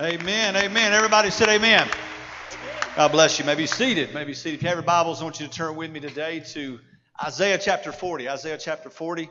Amen. Amen. Everybody said amen. God bless you. Maybe seated. Maybe seated. If you have your Bibles, I want you to turn with me today to Isaiah chapter 40. Isaiah chapter 40. I'm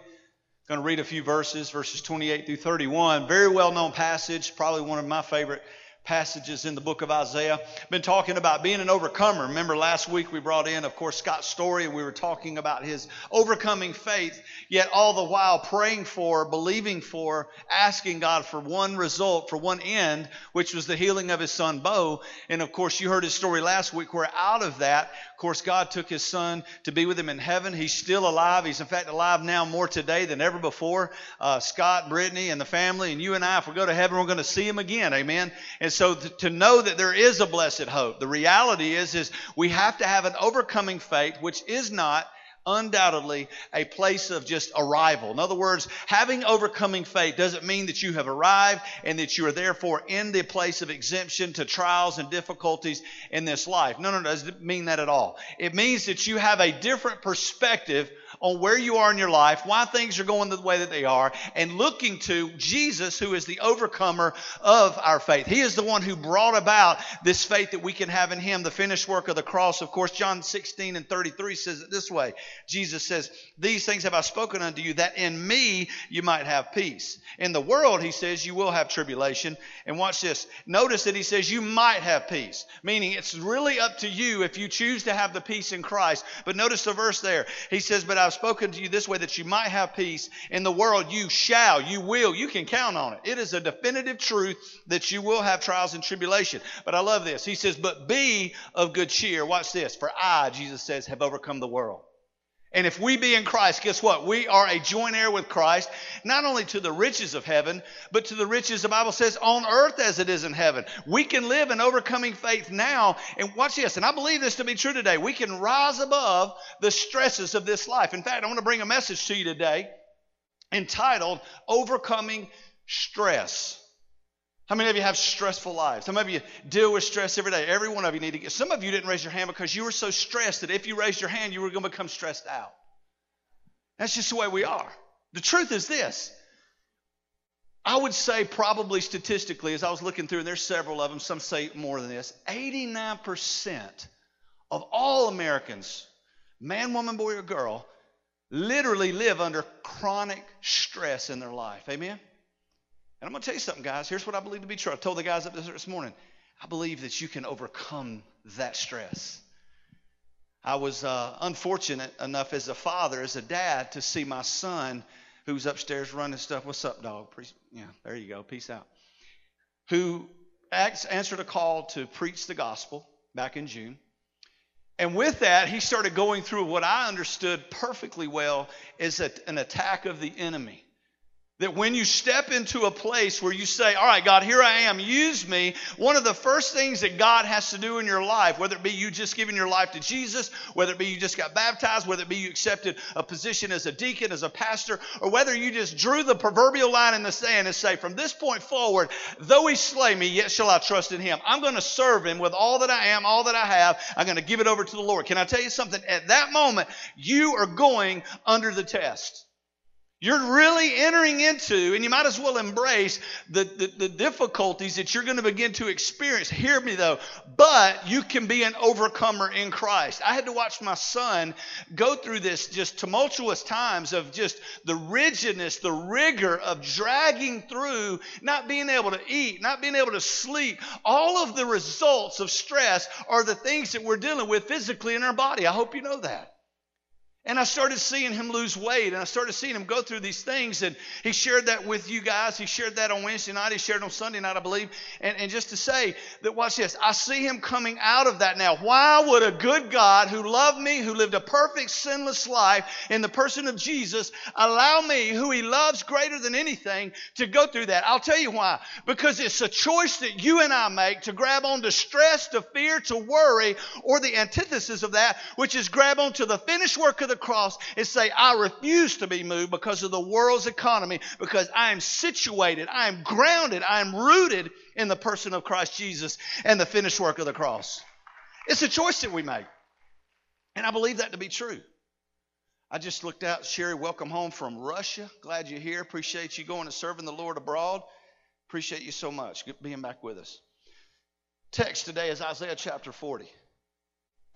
going to read a few verses, verses 28 through 31. Very well known passage, probably one of my favorite passages in the book of Isaiah. Been talking about being an overcomer. Remember last week we brought in, of course, Scott's story, and we were talking about his overcoming faith, yet all the while praying for, believing for, asking God for one result, for one end, which was the healing of his son Bo. And of course, you heard his story last week where out of that, of course, God took his son to be with him in heaven. He's still alive. He's in fact alive now more today than ever before. Uh, Scott, Brittany, and the family, and you and I, if we go to heaven, we're going to see him again. Amen. And so to know that there is a blessed hope. The reality is, is we have to have an overcoming faith, which is not undoubtedly a place of just arrival. In other words, having overcoming faith doesn't mean that you have arrived and that you are therefore in the place of exemption to trials and difficulties in this life. No, no, no, it doesn't mean that at all. It means that you have a different perspective on where you are in your life, why things are going the way that they are, and looking to Jesus, who is the overcomer of our faith. He is the one who brought about this faith that we can have in Him, the finished work of the cross. Of course, John 16 and 33 says it this way Jesus says, These things have I spoken unto you, that in me you might have peace. In the world, He says, you will have tribulation. And watch this. Notice that He says, you might have peace, meaning it's really up to you if you choose to have the peace in Christ. But notice the verse there. He says, But I've spoken to you this way that you might have peace. In the world, you shall, you will, you can count on it. It is a definitive truth that you will have trials and tribulation. But I love this. He says, But be of good cheer. Watch this. For I, Jesus says, have overcome the world. And if we be in Christ, guess what? We are a joint heir with Christ, not only to the riches of heaven, but to the riches, the Bible says, on earth as it is in heaven. We can live in overcoming faith now. And watch this, and I believe this to be true today. We can rise above the stresses of this life. In fact, I want to bring a message to you today entitled Overcoming Stress. How many of you have stressful lives? Some of you deal with stress every day. Every one of you need to get. Some of you didn't raise your hand because you were so stressed that if you raised your hand, you were going to become stressed out. That's just the way we are. The truth is this. I would say, probably statistically, as I was looking through, and there's several of them, some say more than this 89% of all Americans, man, woman, boy, or girl, literally live under chronic stress in their life. Amen? And I'm going to tell you something, guys. Here's what I believe to be true. I told the guys up there this morning. I believe that you can overcome that stress. I was uh, unfortunate enough as a father, as a dad, to see my son, who's upstairs running stuff. What's up, dog? Yeah, there you go. Peace out. Who answered a call to preach the gospel back in June. And with that, he started going through what I understood perfectly well is an attack of the enemy. That when you step into a place where you say, All right, God, here I am, use me, one of the first things that God has to do in your life, whether it be you just giving your life to Jesus, whether it be you just got baptized, whether it be you accepted a position as a deacon, as a pastor, or whether you just drew the proverbial line in the sand and say, From this point forward, though he slay me, yet shall I trust in him. I'm going to serve him with all that I am, all that I have. I'm going to give it over to the Lord. Can I tell you something? At that moment, you are going under the test. You're really entering into, and you might as well embrace the, the, the, difficulties that you're going to begin to experience. Hear me though, but you can be an overcomer in Christ. I had to watch my son go through this just tumultuous times of just the rigidness, the rigor of dragging through, not being able to eat, not being able to sleep. All of the results of stress are the things that we're dealing with physically in our body. I hope you know that. And I started seeing him lose weight and I started seeing him go through these things. And he shared that with you guys. He shared that on Wednesday night. He shared on Sunday night, I believe. And, and just to say that, watch this, I see him coming out of that now. Why would a good God who loved me, who lived a perfect, sinless life in the person of Jesus, allow me, who he loves greater than anything, to go through that? I'll tell you why. Because it's a choice that you and I make to grab on to stress, to fear, to worry, or the antithesis of that, which is grab on to the finished work of the cross and say, I refuse to be moved because of the world's economy, because I am situated, I am grounded, I am rooted in the person of Christ Jesus and the finished work of the cross. It's a choice that we make. And I believe that to be true. I just looked out, Sherry, welcome home from Russia. Glad you're here. Appreciate you going and serving the Lord abroad. Appreciate you so much being back with us. Text today is Isaiah chapter 40.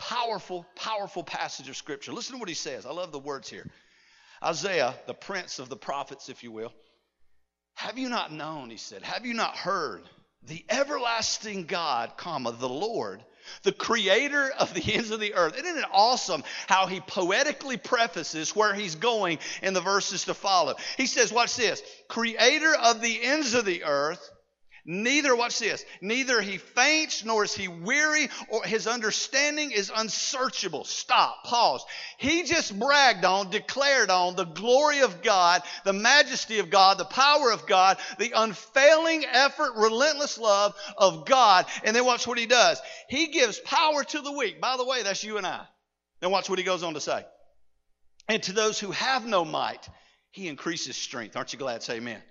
Powerful, powerful passage of scripture. Listen to what he says. I love the words here. Isaiah, the prince of the prophets, if you will. Have you not known, he said, have you not heard? The everlasting God, comma, the Lord, the creator of the ends of the earth. Isn't it awesome how he poetically prefaces where he's going in the verses to follow? He says, Watch this creator of the ends of the earth Neither, watch this, neither he faints nor is he weary or his understanding is unsearchable. Stop, pause. He just bragged on, declared on the glory of God, the majesty of God, the power of God, the unfailing effort, relentless love of God. And then watch what he does. He gives power to the weak. By the way, that's you and I. Then watch what he goes on to say. And to those who have no might, he increases strength. Aren't you glad? Say amen.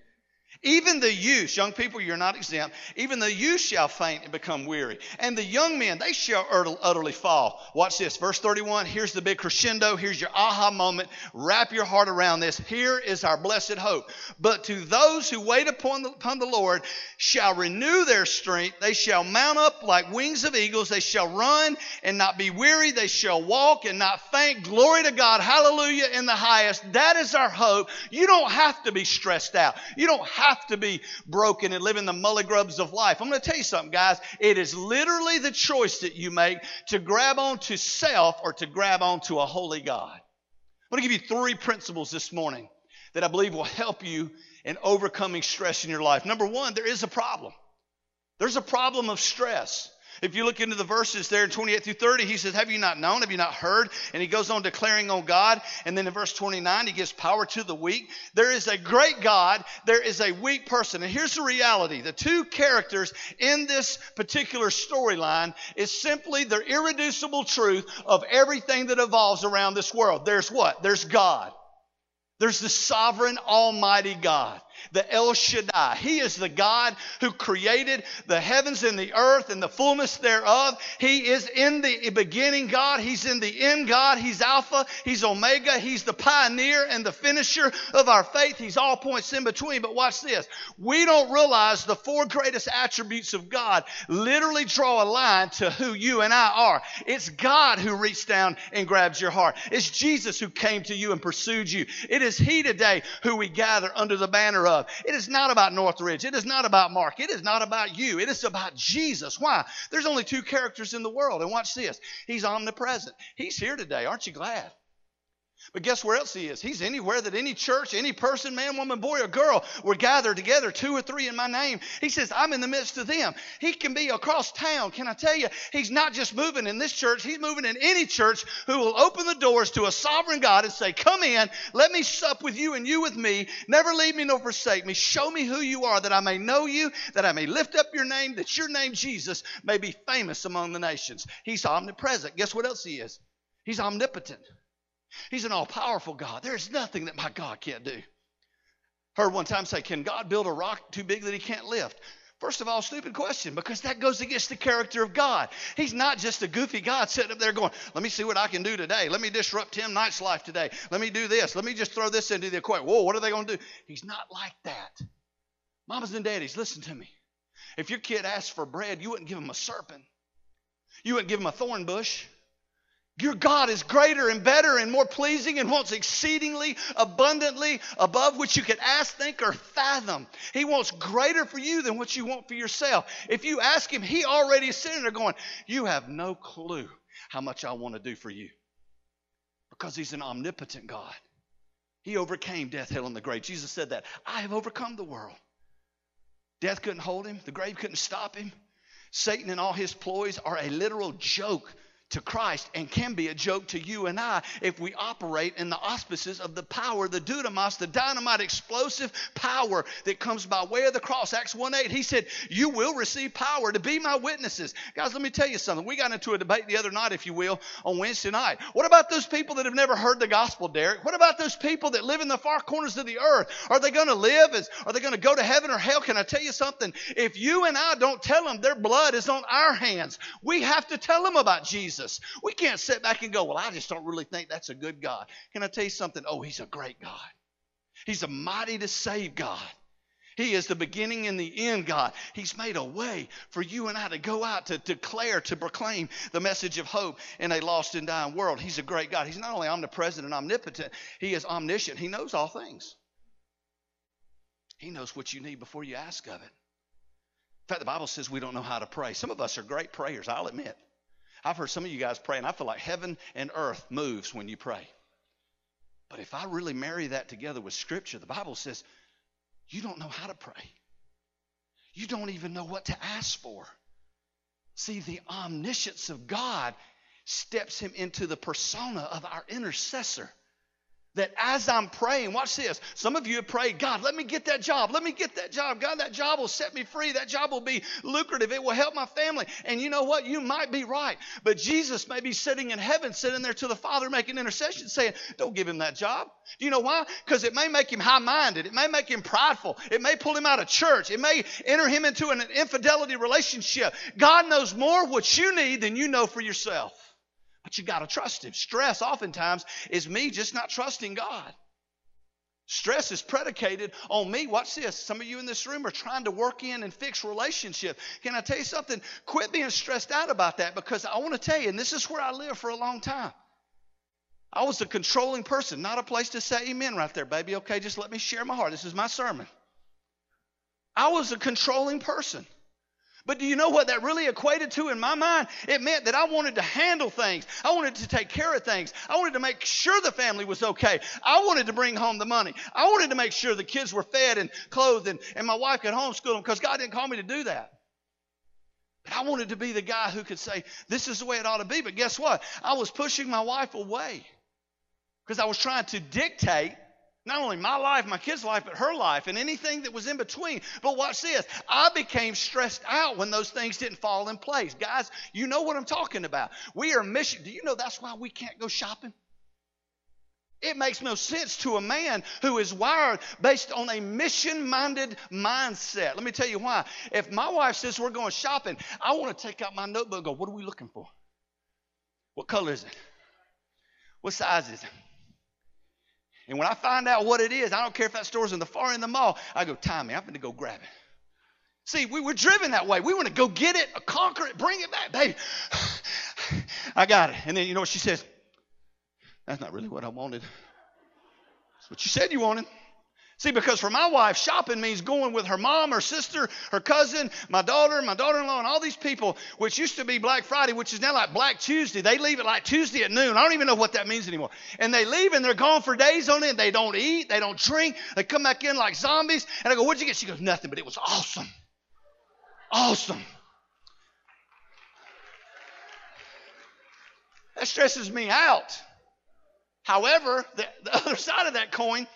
Even the youth, young people, you're not exempt. Even the youth shall faint and become weary. And the young men, they shall utterly fall. Watch this. Verse 31. Here's the big crescendo. Here's your aha moment. Wrap your heart around this. Here is our blessed hope. But to those who wait upon the, upon the Lord shall renew their strength. They shall mount up like wings of eagles. They shall run and not be weary. They shall walk and not faint. Glory to God. Hallelujah in the highest. That is our hope. You don't have to be stressed out. You don't have have to be broken and live in the mully grubs of life. I'm going to tell you something, guys. It is literally the choice that you make to grab onto self or to grab onto a holy God. I'm going to give you three principles this morning that I believe will help you in overcoming stress in your life. Number one, there is a problem. There's a problem of stress. If you look into the verses there in 28 through 30, he says, Have you not known? Have you not heard? And he goes on declaring on God. And then in verse 29, he gives power to the weak. There is a great God, there is a weak person. And here's the reality the two characters in this particular storyline is simply the irreducible truth of everything that evolves around this world. There's what? There's God. There's the sovereign, almighty God the El Shaddai. He is the God who created the heavens and the earth and the fullness thereof. He is in the beginning God. He's in the end God. He's Alpha. He's Omega. He's the pioneer and the finisher of our faith. He's all points in between. But watch this. We don't realize the four greatest attributes of God literally draw a line to who you and I are. It's God who reached down and grabs your heart. It's Jesus who came to you and pursued you. It is He today who we gather under the banner of. It is not about Northridge. It is not about Mark. It is not about you. It is about Jesus. Why? There's only two characters in the world. And watch this. He's omnipresent. He's here today. Aren't you glad? But guess where else he is? He's anywhere that any church, any person, man, woman, boy, or girl were gathered together, two or three in my name. He says, I'm in the midst of them. He can be across town. Can I tell you? He's not just moving in this church, he's moving in any church who will open the doors to a sovereign God and say, Come in, let me sup with you and you with me. Never leave me nor forsake me. Show me who you are, that I may know you, that I may lift up your name, that your name, Jesus, may be famous among the nations. He's omnipresent. Guess what else he is? He's omnipotent. He's an all powerful God. There's nothing that my God can't do. Heard one time say, Can God build a rock too big that he can't lift? First of all, stupid question because that goes against the character of God. He's not just a goofy God sitting up there going, Let me see what I can do today. Let me disrupt Tim Knight's life today. Let me do this. Let me just throw this into the equation. Whoa, what are they going to do? He's not like that. Mamas and daddies, listen to me. If your kid asked for bread, you wouldn't give him a serpent, you wouldn't give him a thorn bush. Your God is greater and better and more pleasing and wants exceedingly abundantly above which you could ask, think, or fathom. He wants greater for you than what you want for yourself. If you ask Him, He already is sitting there going, You have no clue how much I want to do for you. Because He's an omnipotent God. He overcame death, hell, and the grave. Jesus said that. I have overcome the world. Death couldn't hold him, the grave couldn't stop him. Satan and all his ploys are a literal joke to Christ and can be a joke to you and I if we operate in the auspices of the power, the dunamis, the dynamite explosive power that comes by way of the cross. Acts 1 8, he said, You will receive power to be my witnesses. Guys, let me tell you something. We got into a debate the other night, if you will, on Wednesday night. What about those people that have never heard the gospel, Derek? What about those people that live in the far corners of the earth? Are they going to live? As, are they going to go to heaven or hell? Can I tell you something? If you and I don't tell them, their blood is on our hands. We have to tell them about Jesus. Jesus. We can't sit back and go, well, I just don't really think that's a good God. Can I tell you something? Oh, he's a great God. He's a mighty to save God. He is the beginning and the end, God. He's made a way for you and I to go out to declare, to proclaim the message of hope in a lost and dying world. He's a great God. He's not only omnipresent and omnipotent, He is omniscient. He knows all things. He knows what you need before you ask of it. In fact, the Bible says we don't know how to pray. Some of us are great prayers, I'll admit. I've heard some of you guys pray, and I feel like heaven and earth moves when you pray. But if I really marry that together with Scripture, the Bible says you don't know how to pray. You don't even know what to ask for. See, the omniscience of God steps him into the persona of our intercessor that as I'm praying, watch this. Some of you have prayed, God, let me get that job. Let me get that job. God, that job will set me free. That job will be lucrative. It will help my family. And you know what? You might be right. But Jesus may be sitting in heaven, sitting there to the Father, making intercession, saying, Don't give him that job. Do you know why? Because it may make him high minded. It may make him prideful. It may pull him out of church. It may enter him into an infidelity relationship. God knows more what you need than you know for yourself. But you got to trust Him. Stress, oftentimes, is me just not trusting God. Stress is predicated on me. Watch this. Some of you in this room are trying to work in and fix relationship. Can I tell you something? Quit being stressed out about that because I want to tell you, and this is where I lived for a long time. I was a controlling person, not a place to say amen right there, baby. Okay, just let me share my heart. This is my sermon. I was a controlling person. But do you know what that really equated to in my mind? It meant that I wanted to handle things. I wanted to take care of things. I wanted to make sure the family was okay. I wanted to bring home the money. I wanted to make sure the kids were fed and clothed and, and my wife could homeschool them because God didn't call me to do that. But I wanted to be the guy who could say, this is the way it ought to be. But guess what? I was pushing my wife away because I was trying to dictate not only my life, my kids' life, but her life and anything that was in between. But watch this. I became stressed out when those things didn't fall in place. Guys, you know what I'm talking about. We are mission. Do you know that's why we can't go shopping? It makes no sense to a man who is wired based on a mission minded mindset. Let me tell you why. If my wife says we're going shopping, I want to take out my notebook and go, What are we looking for? What color is it? What size is it? And when I find out what it is, I don't care if that store's in the far end of the mall, I go, time me, I'm going to go grab it. See, we were driven that way. We want to go get it, conquer it, bring it back. Baby, I got it. And then you know what she says? That's not really what I wanted. That's what you said you wanted. See, because for my wife, shopping means going with her mom, her sister, her cousin, my daughter, my daughter in law, and all these people, which used to be Black Friday, which is now like Black Tuesday. They leave it like Tuesday at noon. I don't even know what that means anymore. And they leave and they're gone for days on end. They don't eat, they don't drink. They come back in like zombies. And I go, What'd you get? She goes, Nothing, but it was awesome. Awesome. That stresses me out. However, the, the other side of that coin,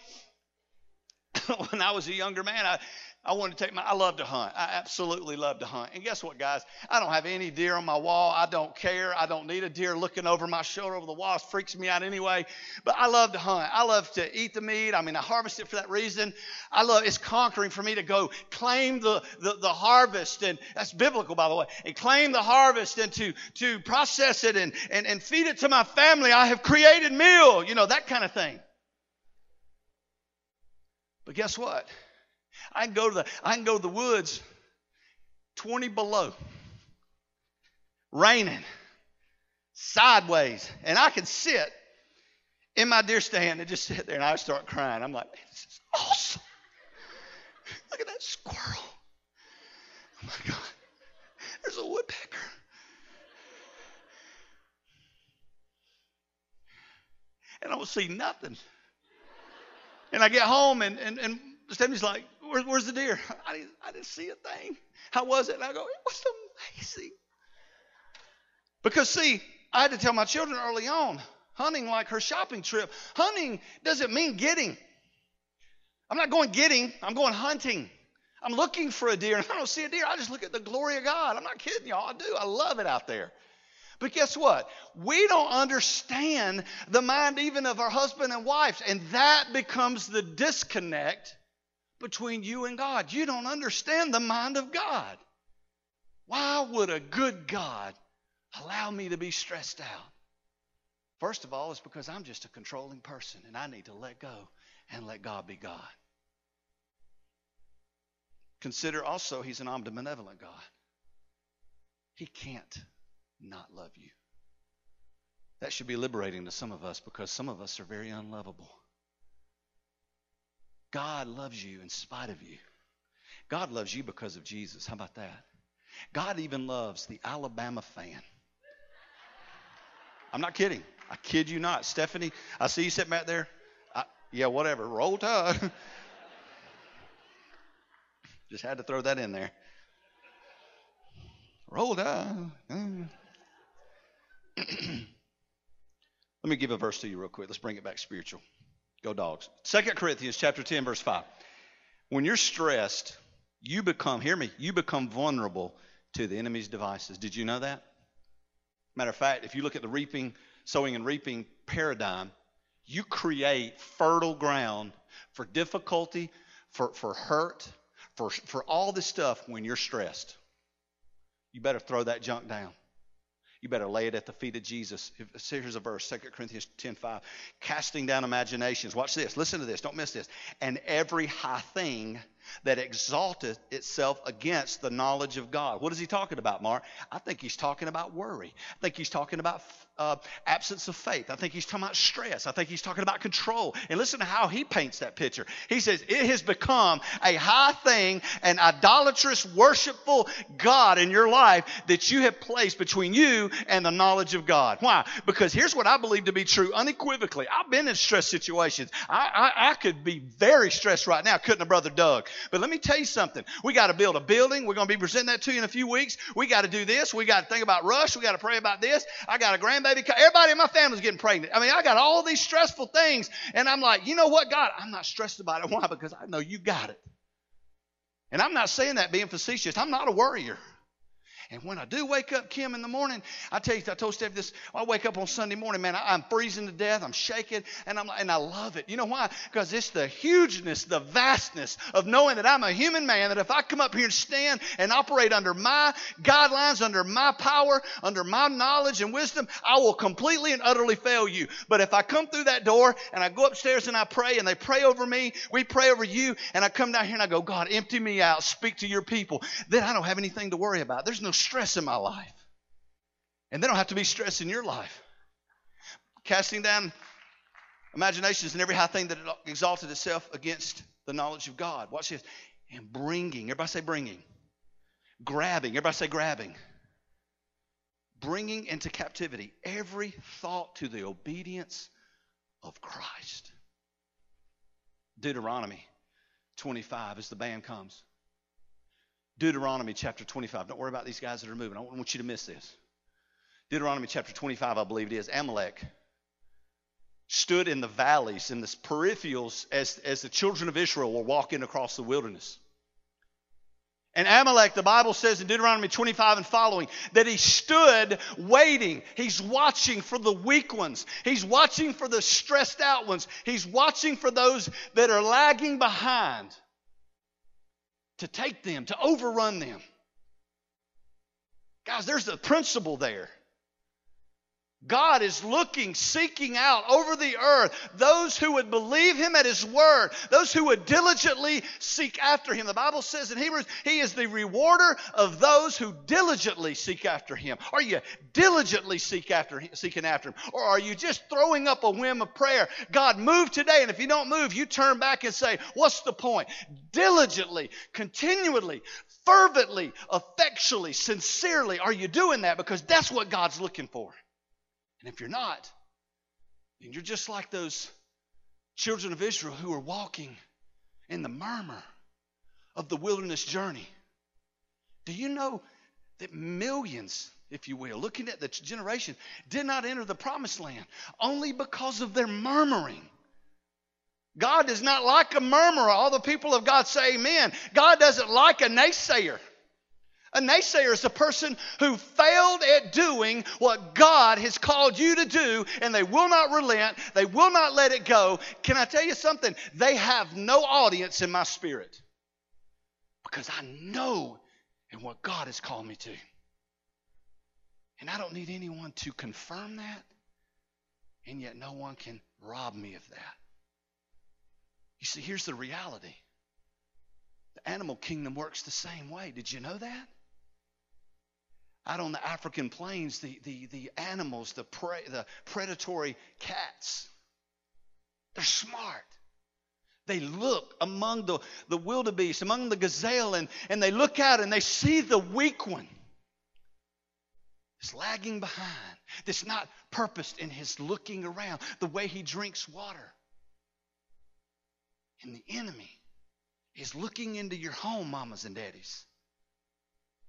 when I was a younger man, I, I wanted to take my, I love to hunt. I absolutely love to hunt. And guess what, guys? I don't have any deer on my wall. I don't care. I don't need a deer looking over my shoulder over the wall. It freaks me out anyway. But I love to hunt. I love to eat the meat. I mean, I harvest it for that reason. I love, it's conquering for me to go claim the, the, the harvest. And that's biblical, by the way. And claim the harvest and to, to process it and, and, and feed it to my family. I have created meal, you know, that kind of thing. But guess what? I can go to the I can go to the woods 20 below. Raining. Sideways. And I can sit in my deer stand and just sit there and I start crying. I'm like, this is awesome. Look at that squirrel. Oh my God. There's a woodpecker. And I don't see nothing. And I get home, and, and, and Stephanie's like, Where, Where's the deer? I didn't, I didn't see a thing. How was it? And I go, It was amazing. Because, see, I had to tell my children early on hunting like her shopping trip. Hunting doesn't mean getting. I'm not going getting, I'm going hunting. I'm looking for a deer, and I don't see a deer. I just look at the glory of God. I'm not kidding y'all. I do. I love it out there. But guess what? We don't understand the mind even of our husband and wives, and that becomes the disconnect between you and God. You don't understand the mind of God. Why would a good God allow me to be stressed out? First of all, it's because I'm just a controlling person and I need to let go and let God be God. Consider also he's an omnibenevolent God. He can't not love you. That should be liberating to some of us because some of us are very unlovable. God loves you in spite of you. God loves you because of Jesus. How about that? God even loves the Alabama fan. I'm not kidding. I kid you not. Stephanie, I see you sitting back there. I, yeah, whatever. Roll Tide. Just had to throw that in there. Roll Tide. Let me give a verse to you real quick. Let's bring it back spiritual. Go dogs. Second Corinthians chapter 10, verse 5. When you're stressed, you become, hear me, you become vulnerable to the enemy's devices. Did you know that? Matter of fact, if you look at the reaping, sowing and reaping paradigm, you create fertile ground for difficulty, for, for hurt, for, for all this stuff when you're stressed. You better throw that junk down. You better lay it at the feet of Jesus. Here's a verse, 2 Corinthians 10 5. Casting down imaginations. Watch this. Listen to this. Don't miss this. And every high thing that exalteth itself against the knowledge of God. What is he talking about, Mark? I think he's talking about worry. I think he's talking about uh, absence of faith. I think he's talking about stress. I think he's talking about control. And listen to how he paints that picture. He says, It has become a high thing, an idolatrous, worshipful God in your life that you have placed between you and the knowledge of God. Why? Because here's what I believe to be true unequivocally. I've been in stress situations. I, I, I could be very stressed right now, couldn't a brother Doug? But let me tell you something. We got to build a building. We're going to be presenting that to you in a few weeks. We got to do this. We got to think about Rush. We got to pray about this. I got a grandbaby. Everybody in my family's getting pregnant. I mean, I got all these stressful things. And I'm like, you know what, God? I'm not stressed about it. Why? Because I know you got it. And I'm not saying that being facetious. I'm not a worrier. And when I do wake up, Kim, in the morning, I tell you, I told Steph this. I wake up on Sunday morning, man, I, am freezing to death. I'm shaking, and I'm and I love it. You know why? Because it's the hugeness, the vastness of knowing that I'm a human man. That if I come up here and stand and operate under my guidelines, under my power, under my knowledge and wisdom, I will completely and utterly fail you. But if I come through that door and I go upstairs and I pray, and they pray over me, we pray over you, and I come down here and I go, God, empty me out, speak to your people. Then I don't have anything to worry about. There's no stress in my life. And they don't have to be stress in your life. Casting down imaginations and every high thing that exalted itself against the knowledge of God. Watch this. And bringing, everybody say bringing. Grabbing, everybody say grabbing. Bringing into captivity every thought to the obedience of Christ. Deuteronomy 25 as the band comes. Deuteronomy chapter 25. Don't worry about these guys that are moving. I don't want you to miss this. Deuteronomy chapter 25, I believe it is. Amalek stood in the valleys, in the peripherals, as, as the children of Israel were walking across the wilderness. And Amalek, the Bible says in Deuteronomy 25 and following, that he stood waiting. He's watching for the weak ones. He's watching for the stressed out ones. He's watching for those that are lagging behind to take them, to overrun them. Guys, there's a principle there. God is looking, seeking out over the earth those who would believe Him at His word, those who would diligently seek after Him. The Bible says in Hebrews, He is the rewarder of those who diligently seek after Him. Are you diligently seek after, seeking after Him? Or are you just throwing up a whim of prayer? God, move today, and if you don't move, you turn back and say, What's the point? Diligently, continually, fervently, effectually, sincerely, are you doing that? Because that's what God's looking for. And if you're not, then you're just like those children of Israel who are walking in the murmur of the wilderness journey. Do you know that millions, if you will, looking at the generation, did not enter the promised land only because of their murmuring? God is not like a murmurer. All the people of God say amen. God doesn't like a naysayer. A naysayer is a person who failed at doing what God has called you to do, and they will not relent. They will not let it go. Can I tell you something? They have no audience in my spirit because I know in what God has called me to. And I don't need anyone to confirm that, and yet no one can rob me of that. You see, here's the reality The animal kingdom works the same way. Did you know that? Out on the African plains, the, the, the animals, the, prey, the predatory cats, they're smart. They look among the, the wildebeest, among the gazelle, and, and they look out and they see the weak one. It's lagging behind, that's not purposed in his looking around, the way he drinks water. And the enemy is looking into your home, mamas and daddies.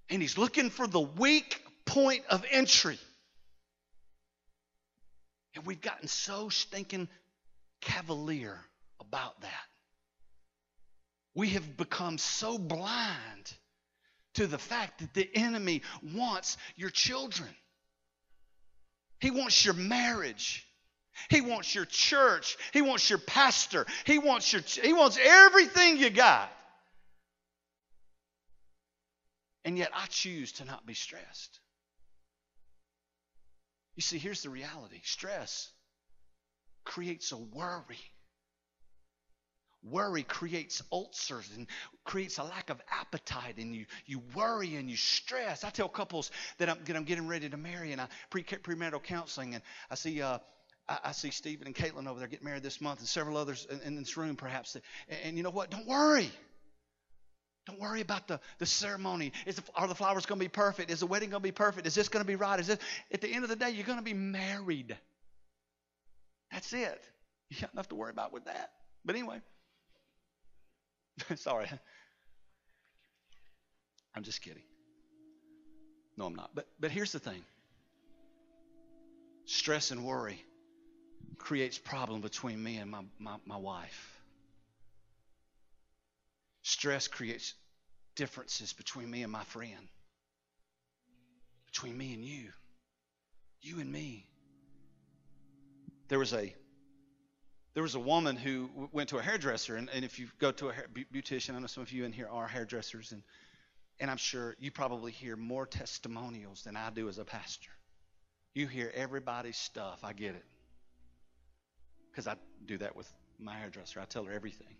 And he's looking for the weak point of entry. And we've gotten so stinking cavalier about that. We have become so blind to the fact that the enemy wants your children. He wants your marriage. He wants your church. He wants your pastor. He wants your he wants everything you got. And yet I choose to not be stressed. You see, here's the reality. Stress creates a worry. Worry creates ulcers and creates a lack of appetite, and you, you worry and you stress. I tell couples that I'm, that I'm getting ready to marry, and I pre premarital counseling, and I see uh, I, see Stephen and Caitlin over there getting married this month, and several others in, in this room, perhaps. And, you know what? Don't worry. Don't worry about the, the ceremony. Is the, are the flowers going to be perfect? Is the wedding going to be perfect? Is this going to be right? Is this at the end of the day you're going to be married? That's it. You got enough to worry about with that. But anyway. Sorry. I'm just kidding. No, I'm not. But but here's the thing. Stress and worry creates problem between me and my, my, my wife. Stress creates differences between me and my friend. Between me and you. You and me. There was a there was a woman who went to a hairdresser, and, and if you go to a hair, beautician, I know some of you in here are hairdressers, and and I'm sure you probably hear more testimonials than I do as a pastor. You hear everybody's stuff. I get it. Because I do that with my hairdresser. I tell her everything.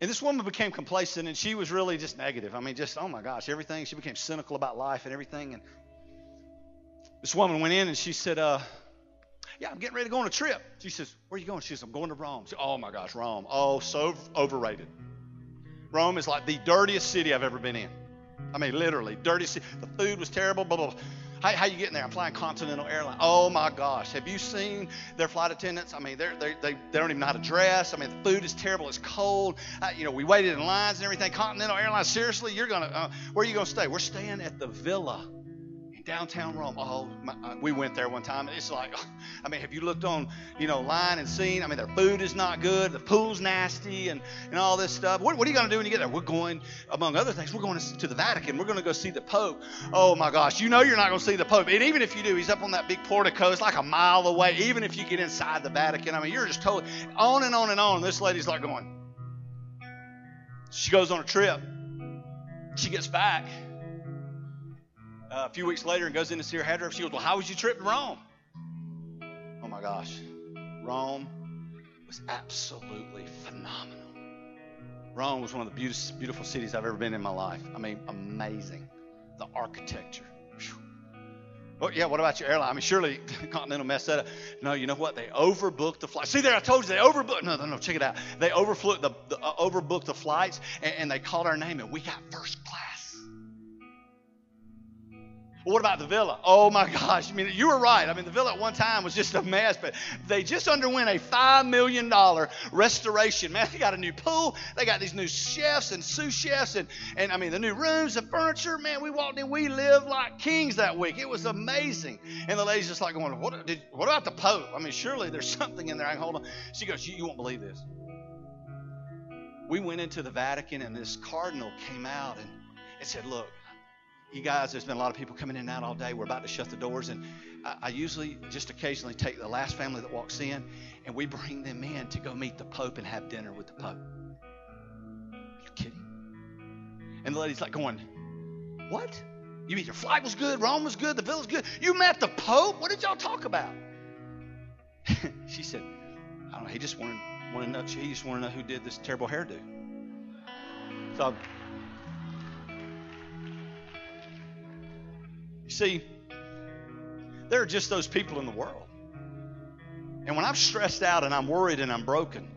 And this woman became complacent and she was really just negative. I mean, just, oh my gosh, everything. She became cynical about life and everything. And this woman went in and she said, uh, yeah, I'm getting ready to go on a trip. She says, Where are you going? She says, I'm going to Rome. Said, oh my gosh, Rome. Oh, so overrated. Rome is like the dirtiest city I've ever been in. I mean, literally, dirty city. The food was terrible, blah, blah, blah. How, how you getting there? I'm flying Continental Airlines. Oh my gosh. Have you seen their flight attendants? I mean, they they, they don't even know how to dress. I mean, the food is terrible. It's cold. Uh, you know, we waited in lines and everything. Continental Airlines, seriously, you're to, uh, where are you to stay? We're staying at the Villa downtown Rome. Oh, my, uh, we went there one time. It's like, I mean, have you looked on, you know, line and seen? I mean, their food is not good. The pool's nasty and, and all this stuff. What, what are you going to do when you get there? We're going, among other things, we're going to the Vatican. We're going to go see the Pope. Oh, my gosh. You know you're not going to see the Pope. And even if you do, he's up on that big portico. It's like a mile away. Even if you get inside the Vatican, I mean, you're just totally on and on and on. This lady's like going. She goes on a trip. She gets back uh, a few weeks later and goes in to see her hairdresser. She goes, Well, how was your trip to Rome? Oh my gosh. Rome was absolutely phenomenal. Rome was one of the beautiful, beautiful cities I've ever been in my life. I mean, amazing. The architecture. Well, yeah, what about your airline? I mean, surely Continental messed that up. No, you know what? They overbooked the flight. See there, I told you they overbooked. No, no, no, check it out. They overflew the, the uh, overbooked the flights, and, and they called our name, and we got first class. What about the villa? Oh my gosh. I mean, you were right. I mean, the villa at one time was just a mess, but they just underwent a $5 million restoration. Man, they got a new pool. They got these new chefs and sous chefs, and, and I mean, the new rooms, the furniture. Man, we walked in, we lived like kings that week. It was amazing. And the lady's just like going, What, did, what about the Pope? I mean, surely there's something in there I can hold on. She goes, You, you won't believe this. We went into the Vatican, and this cardinal came out and, and said, Look, you guys, there's been a lot of people coming in and out all day. We're about to shut the doors, and I, I, usually just occasionally take the last family that walks in, and we bring them in to go meet the Pope and have dinner with the Pope. You kidding? And the lady's like going, "What? You mean your flight was good, Rome was good, the villa's good? You met the Pope? What did y'all talk about?" she said, "I don't know. He just wanted Want to know? He just want to know who did this terrible hairdo. So, you see, there are just those people in the world. And when I'm stressed out and I'm worried and I'm broken,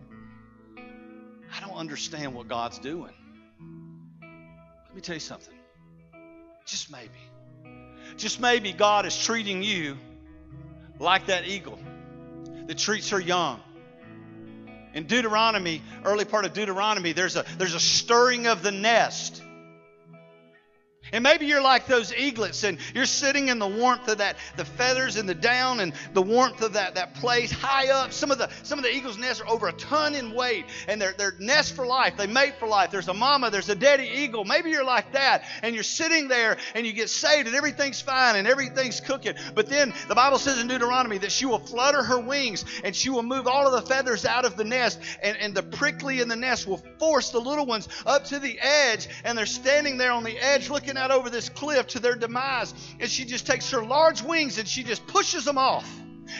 I don't understand what God's doing. Let me tell you something. Just maybe. Just maybe God is treating you like that eagle that treats her young. In Deuteronomy, early part of Deuteronomy, there's a, there's a stirring of the nest. And maybe you're like those eaglets and you're sitting in the warmth of that, the feathers and the down and the warmth of that, that place high up. Some of the some of the eagles' nests are over a ton in weight and they're they're nest for life. They mate for life. There's a mama, there's a daddy eagle. Maybe you're like that and you're sitting there and you get saved and everything's fine and everything's cooking. But then the Bible says in Deuteronomy that she will flutter her wings and she will move all of the feathers out of the nest and, and the prickly in the nest will force the little ones up to the edge and they're standing there on the edge looking out over this cliff to their demise. And she just takes her large wings and she just pushes them off.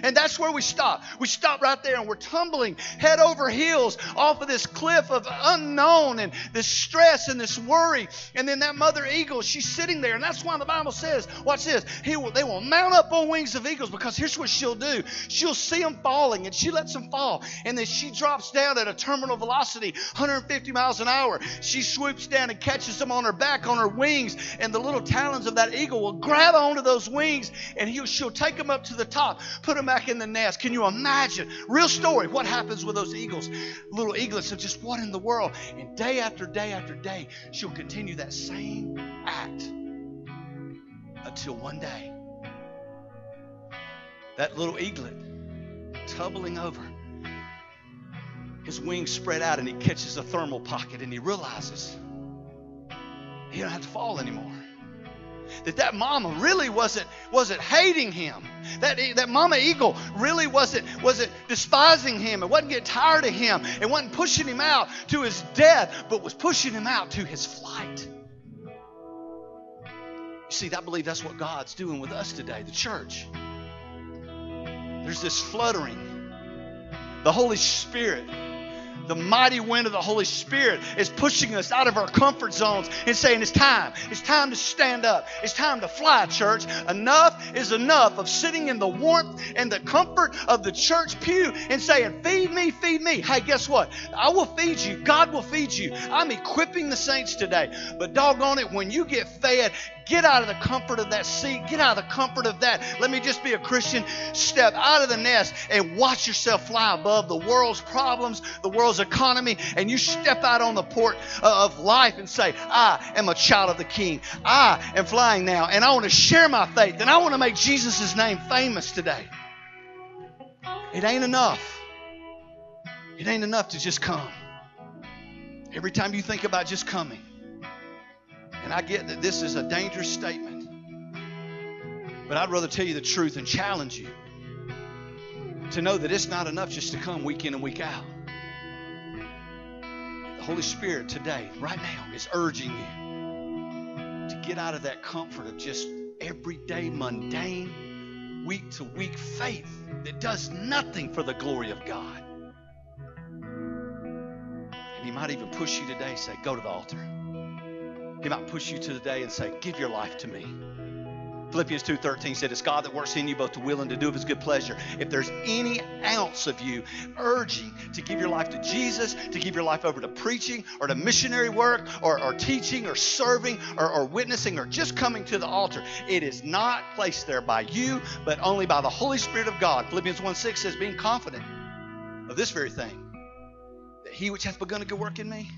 And that's where we stop. We stop right there and we're tumbling head over heels off of this cliff of unknown and this stress and this worry. And then that mother eagle, she's sitting there. And that's why the Bible says, watch this, he will, they will mount up on wings of eagles because here's what she'll do. She'll see them falling and she lets them fall. And then she drops down at a terminal velocity, 150 miles an hour. She swoops down and catches them on her back, on her wings. And the little talons of that eagle will grab onto those wings and he'll, she'll take them up to the top, put them back in the nest. Can you imagine? Real story. What happens with those eagles? Little eaglets are just what in the world? And day after day after day, she'll continue that same act until one day, that little eaglet tumbling over, his wings spread out, and he catches a thermal pocket, and he realizes he don't have to fall anymore that that mama really wasn't wasn't hating him. That that mama eagle really wasn't wasn't despising him and wasn't getting tired of him and wasn't pushing him out to his death but was pushing him out to his flight. You see i believe that's what god's doing with us today the church. There's this fluttering. The holy spirit the mighty wind of the Holy Spirit is pushing us out of our comfort zones and saying, It's time. It's time to stand up. It's time to fly, church. Enough is enough of sitting in the warmth and the comfort of the church pew and saying, Feed me, feed me. Hey, guess what? I will feed you. God will feed you. I'm equipping the saints today. But doggone it, when you get fed, Get out of the comfort of that seat. Get out of the comfort of that. Let me just be a Christian. Step out of the nest and watch yourself fly above the world's problems, the world's economy, and you step out on the port of life and say, I am a child of the King. I am flying now, and I want to share my faith, and I want to make Jesus' name famous today. It ain't enough. It ain't enough to just come. Every time you think about just coming, and I get that this is a dangerous statement. But I'd rather tell you the truth and challenge you to know that it's not enough just to come week in and week out. The Holy Spirit today, right now, is urging you to get out of that comfort of just everyday, mundane, week to week faith that does nothing for the glory of God. And He might even push you today, say, Go to the altar. He might push you to the day and say, Give your life to me. Philippians 2:13 said, "It's God that works in you both to will and to do of His good pleasure." If there's any ounce of you urging to give your life to Jesus, to give your life over to preaching or to missionary work or, or teaching or serving or, or witnessing or just coming to the altar, it is not placed there by you, but only by the Holy Spirit of God. Philippians 1:6 says, "Being confident of this very thing, that He which hath begun a good work in me,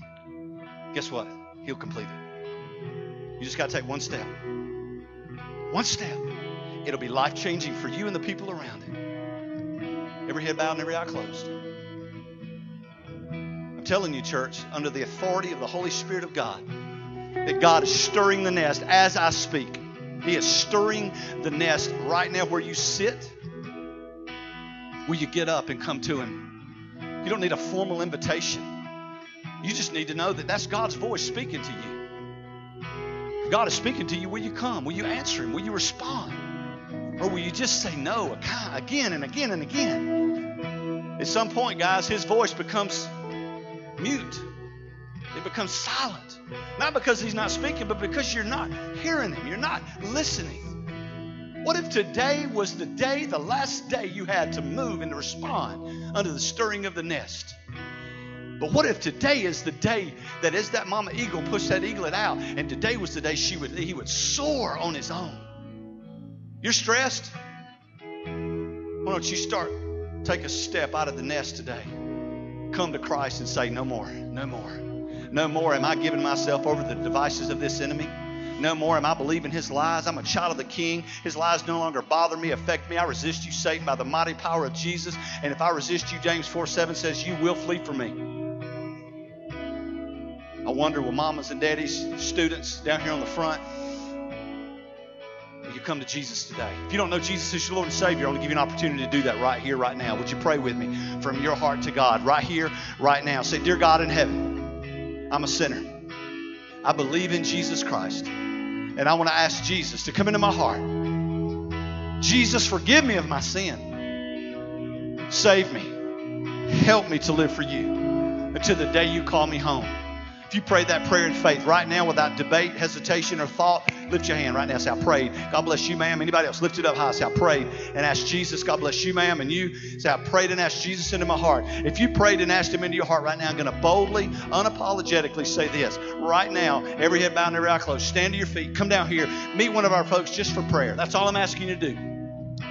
guess what? He'll complete it." You just got to take one step. One step. It'll be life changing for you and the people around it. Every head bowed and every eye closed. I'm telling you, church, under the authority of the Holy Spirit of God, that God is stirring the nest as I speak. He is stirring the nest right now where you sit. Will you get up and come to Him? You don't need a formal invitation. You just need to know that that's God's voice speaking to you. God is speaking to you, will you come? Will you answer Him? Will you respond? Or will you just say no again and again and again? At some point, guys, his voice becomes mute. It becomes silent. Not because he's not speaking, but because you're not hearing him. You're not listening. What if today was the day, the last day you had to move and to respond under the stirring of the nest? But what if today is the day that as that mama eagle pushed that eaglet out, and today was the day she would he would soar on his own? You're stressed? Why don't you start take a step out of the nest today? Come to Christ and say, No more, no more. No more am I giving myself over to the devices of this enemy. No more am I believing his lies. I'm a child of the king. His lies no longer bother me, affect me. I resist you, Satan, by the mighty power of Jesus. And if I resist you, James 4 7 says, You will flee from me. Wonder, will mamas and daddies, students down here on the front, will you come to Jesus today? If you don't know Jesus as your Lord and Savior, I want to give you an opportunity to do that right here, right now. Would you pray with me from your heart to God, right here, right now? Say, Dear God in heaven, I'm a sinner. I believe in Jesus Christ. And I want to ask Jesus to come into my heart. Jesus, forgive me of my sin. Save me. Help me to live for you until the day you call me home. If you prayed that prayer in faith right now without debate, hesitation, or thought, lift your hand right now. Say, I prayed. God bless you, ma'am. Anybody else? Lift it up high. Say, I prayed and asked Jesus. God bless you, ma'am. And you say, I prayed and asked Jesus into my heart. If you prayed and asked him into your heart right now, I'm going to boldly, unapologetically say this. Right now, every head bowed and every eye closed. Stand to your feet. Come down here. Meet one of our folks just for prayer. That's all I'm asking you to do.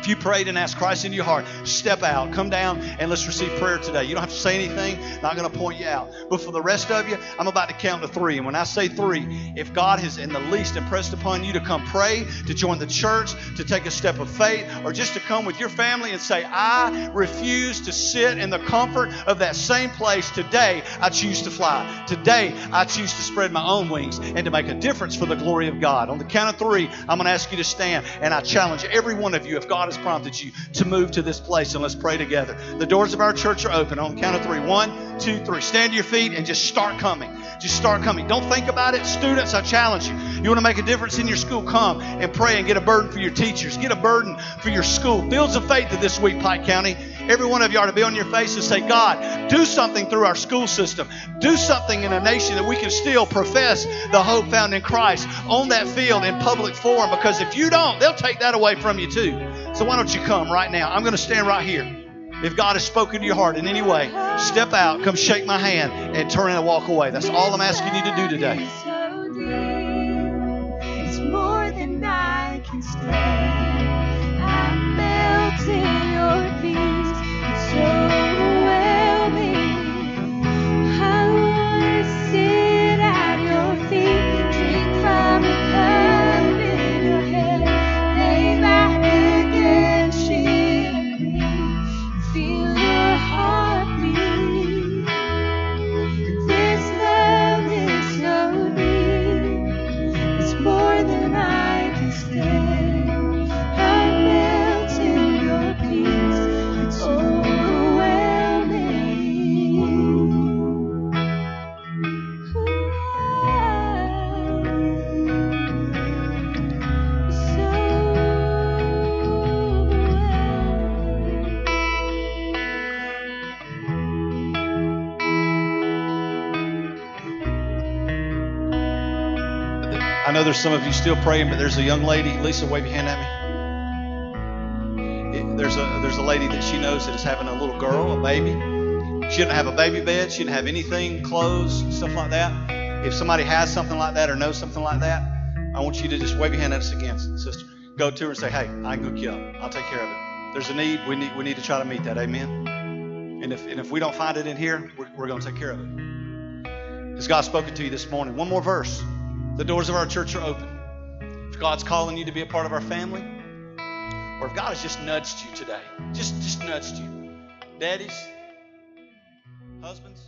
If you prayed and asked Christ into your heart, step out, come down, and let's receive prayer today. You don't have to say anything, not going to point you out. But for the rest of you, I'm about to count to three. And when I say three, if God has in the least impressed upon you to come pray, to join the church, to take a step of faith, or just to come with your family and say, I refuse to sit in the comfort of that same place, today I choose to fly. Today I choose to spread my own wings and to make a difference for the glory of God. On the count of three, I'm going to ask you to stand, and I challenge every one of you, if God has prompted you to move to this place, and let's pray together. The doors of our church are open. On count of three. One, two, three. Stand to your feet and just start coming. Just start coming. Don't think about it. Students, I challenge you. You want to make a difference in your school? Come and pray and get a burden for your teachers. Get a burden for your school. Fields of faith this week, Pike County. Every one of you ought to be on your face and say, God, do something through our school system. Do something in a nation that we can still profess the hope found in Christ on that field in public forum. Because if you don't, they'll take that away from you too. So why don't you come right now? I'm going to stand right here. If God has spoken to your heart in any way, step out, come shake my hand, and turn and walk away. That's all I'm asking you to do today. It's more than I can stand. Melting your. It's so there's some of you still praying, but there's a young lady. Lisa, wave your hand at me. It- There's a there's a lady that she knows that is having a little girl, a baby. She didn't have a baby bed. She didn't have anything, clothes, stuff like that. If somebody has something like that or knows something like that, I want you to just wave your hand at us again, sister. Go to her and say, "Hey, I can hook you up. I'll take care of it. There's a need. We need we need to try to meet that. Amen." And if and if we don't find it in here, we're, we're going to take care of it. Has God spoken to you this morning? One more verse. The doors of our church are open. If God's calling you to be a part of our family, or if God has just nudged you today, just just nudged you, daddies, husbands,